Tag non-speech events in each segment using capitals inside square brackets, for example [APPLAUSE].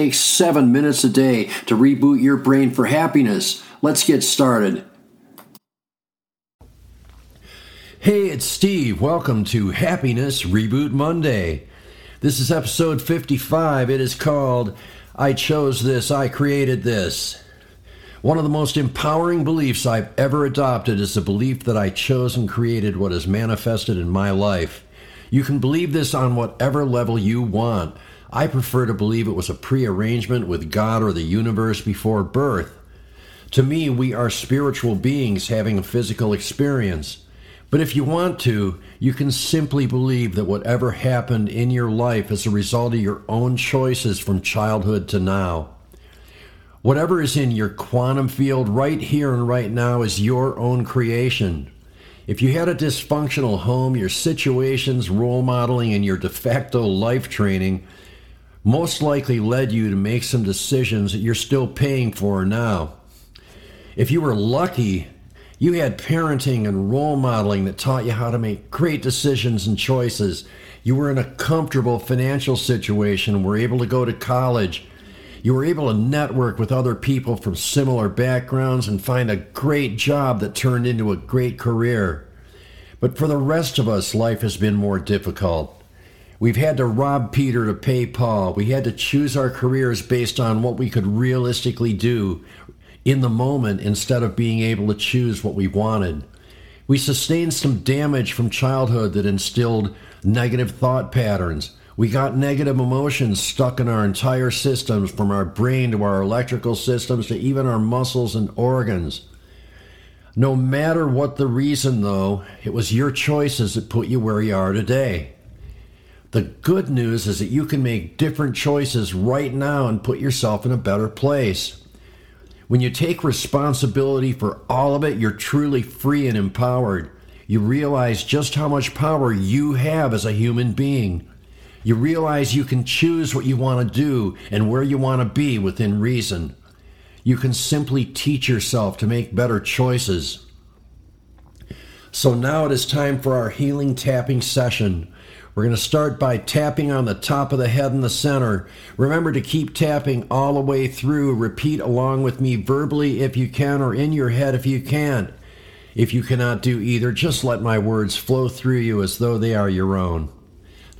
takes seven minutes a day to reboot your brain for happiness. Let's get started. Hey, it's Steve. Welcome to Happiness Reboot Monday. This is episode 55. It is called I Chose This, I Created This. One of the most empowering beliefs I've ever adopted is the belief that I chose and created what is manifested in my life. You can believe this on whatever level you want. I prefer to believe it was a prearrangement with God or the universe before birth. To me, we are spiritual beings having a physical experience. But if you want to, you can simply believe that whatever happened in your life is a result of your own choices from childhood to now. Whatever is in your quantum field right here and right now is your own creation. If you had a dysfunctional home, your situations, role modeling, and your de facto life training most likely led you to make some decisions that you're still paying for now. If you were lucky, you had parenting and role modeling that taught you how to make great decisions and choices. You were in a comfortable financial situation, were able to go to college. You were able to network with other people from similar backgrounds and find a great job that turned into a great career. But for the rest of us, life has been more difficult. We've had to rob Peter to pay Paul. We had to choose our careers based on what we could realistically do in the moment instead of being able to choose what we wanted. We sustained some damage from childhood that instilled negative thought patterns. We got negative emotions stuck in our entire systems, from our brain to our electrical systems to even our muscles and organs. No matter what the reason, though, it was your choices that put you where you are today. The good news is that you can make different choices right now and put yourself in a better place. When you take responsibility for all of it, you're truly free and empowered. You realize just how much power you have as a human being. You realize you can choose what you want to do and where you want to be within reason. You can simply teach yourself to make better choices. So now it is time for our healing tapping session. We're going to start by tapping on the top of the head in the center. Remember to keep tapping all the way through. Repeat along with me verbally if you can or in your head if you can. If you cannot do either, just let my words flow through you as though they are your own.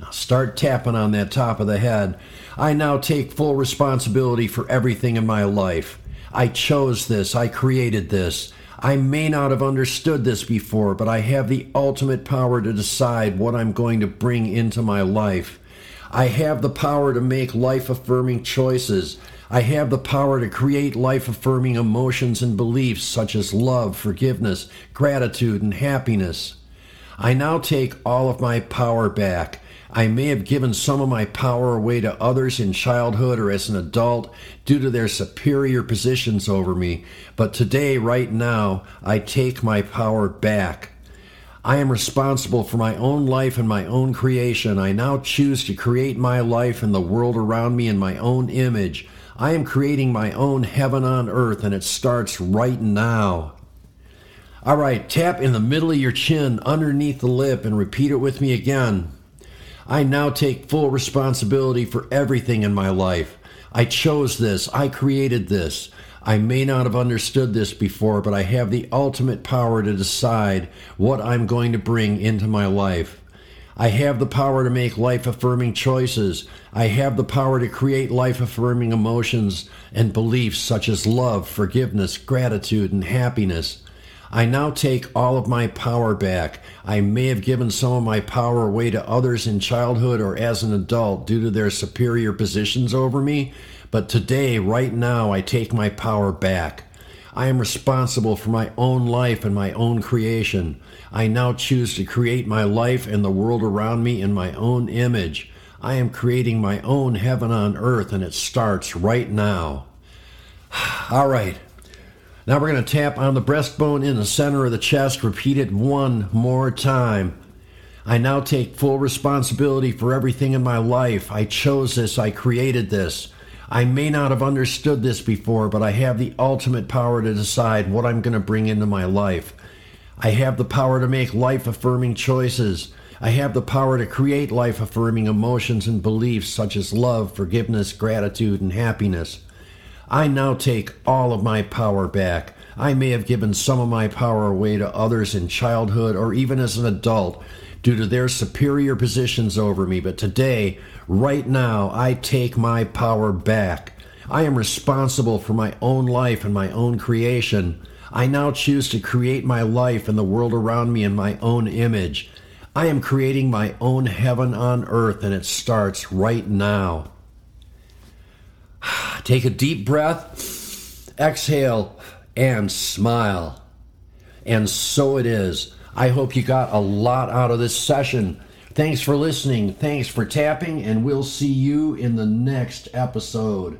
Now start tapping on that top of the head. I now take full responsibility for everything in my life. I chose this. I created this. I may not have understood this before, but I have the ultimate power to decide what I'm going to bring into my life. I have the power to make life affirming choices. I have the power to create life affirming emotions and beliefs such as love, forgiveness, gratitude, and happiness. I now take all of my power back. I may have given some of my power away to others in childhood or as an adult due to their superior positions over me, but today, right now, I take my power back. I am responsible for my own life and my own creation. I now choose to create my life and the world around me in my own image. I am creating my own heaven on earth, and it starts right now. All right, tap in the middle of your chin underneath the lip and repeat it with me again. I now take full responsibility for everything in my life. I chose this. I created this. I may not have understood this before, but I have the ultimate power to decide what I'm going to bring into my life. I have the power to make life affirming choices. I have the power to create life affirming emotions and beliefs such as love, forgiveness, gratitude, and happiness. I now take all of my power back. I may have given some of my power away to others in childhood or as an adult due to their superior positions over me, but today, right now, I take my power back. I am responsible for my own life and my own creation. I now choose to create my life and the world around me in my own image. I am creating my own heaven on earth, and it starts right now. [SIGHS] All right. Now we're going to tap on the breastbone in the center of the chest. Repeat it one more time. I now take full responsibility for everything in my life. I chose this. I created this. I may not have understood this before, but I have the ultimate power to decide what I'm going to bring into my life. I have the power to make life affirming choices. I have the power to create life affirming emotions and beliefs such as love, forgiveness, gratitude, and happiness. I now take all of my power back. I may have given some of my power away to others in childhood or even as an adult due to their superior positions over me, but today, right now, I take my power back. I am responsible for my own life and my own creation. I now choose to create my life and the world around me in my own image. I am creating my own heaven on earth, and it starts right now. Take a deep breath, exhale, and smile. And so it is. I hope you got a lot out of this session. Thanks for listening. Thanks for tapping, and we'll see you in the next episode.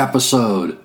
episode.